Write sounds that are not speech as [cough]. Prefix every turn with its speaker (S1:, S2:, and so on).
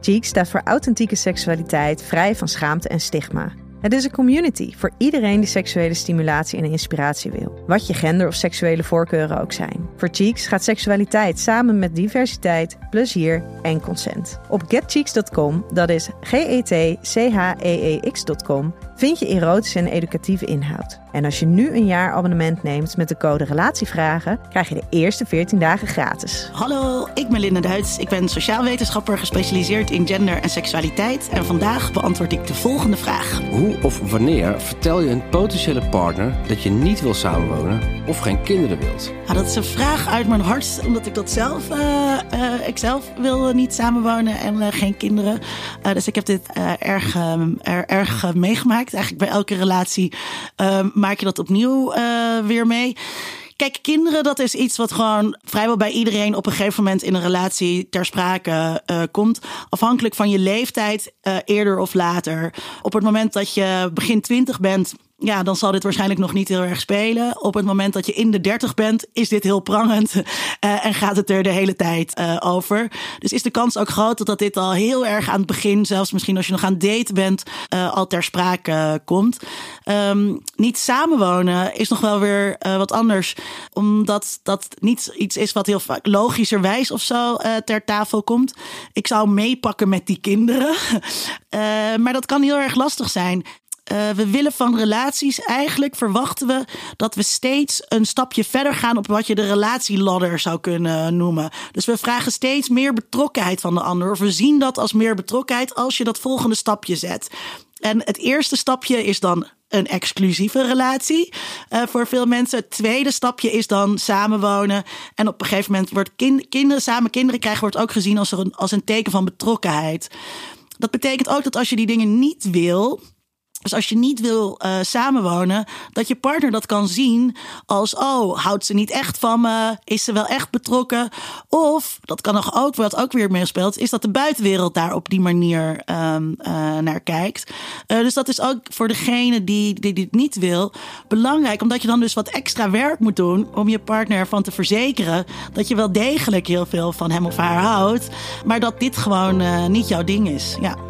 S1: Cheeks staat voor authentieke seksualiteit, vrij van schaamte en stigma. Het is een community voor iedereen die seksuele stimulatie en inspiratie wil. Wat je gender of seksuele voorkeuren ook zijn. Voor Cheeks gaat seksualiteit samen met diversiteit, plezier en consent. Op getcheeks.com, dat is G-E-T-C-H-E-E-X.com, vind je erotische en educatieve inhoud. En als je nu een jaar abonnement neemt met de code Relatievragen, krijg je de eerste 14 dagen gratis.
S2: Hallo, ik ben Linda Duits. Ik ben sociaal wetenschapper gespecialiseerd in gender en seksualiteit. En vandaag beantwoord ik de volgende vraag.
S3: Hoe of wanneer vertel je een potentiële partner dat je niet wil samenwonen of geen kinderen wilt?
S2: Nou, dat is een vraag uit mijn hart, omdat ik dat zelf, eh, eh, ik zelf wil niet samenwonen en eh, geen kinderen. Eh, dus ik heb dit eh, erg, eh, er- erg eh, Eigenlijk bij elke relatie eh, maak je dat opnieuw eh, weer mee. Kijk, kinderen, dat is iets wat gewoon vrijwel bij iedereen op een gegeven moment in een relatie ter sprake eh, komt. Afhankelijk van je leeftijd, eh, eerder of later. Op het moment dat je begin twintig bent, ja, dan zal dit waarschijnlijk nog niet heel erg spelen. Op het moment dat je in de 30 bent, is dit heel prangend [laughs] eh, en gaat het er de hele tijd eh, over. Dus is de kans ook groot dat dit al heel erg aan het begin, zelfs misschien als je nog aan het daten bent, eh, al ter sprake komt. Ehm, niet samenwonen is nog wel weer wat anders, omdat dat niet iets is wat heel vaak logischerwijs of zo ter tafel komt. Ik zou meepakken met die kinderen, [laughs] maar dat kan heel erg lastig zijn. Eh, we willen van relaties, eigenlijk verwachten we dat we steeds een stapje verder gaan op wat je de relatieladder zou kunnen noemen. Dus we vragen steeds meer betrokkenheid van de ander. Of we zien dat als meer betrokkenheid als je dat volgende stapje zet. En het eerste stapje is dan een exclusieve relatie eh, voor veel mensen. Het tweede stapje is dan samenwonen. En op een gegeven moment wordt kind, kinderen samen kinderen krijgen wordt ook gezien als, een, als een teken van betrokkenheid. Dat betekent ook dat als je die dingen niet wil, dus als je niet wil eh, samenwonen, dat je partner dat kan zien als: oh, houdt ze niet echt van me? Is ze wel echt betrokken? Of, dat kan nog ook, wat ook weer meespeelt, is dat de buitenwereld daar op die manier ehm, eh, naar kijkt. Eh, dus dat is ook voor degene die, die dit niet wil belangrijk, omdat je dan dus wat extra werk moet doen om je partner ervan te verzekeren dat je wel degelijk heel veel van hem of haar houdt, maar dat dit gewoon niet jouw ding is. Ja.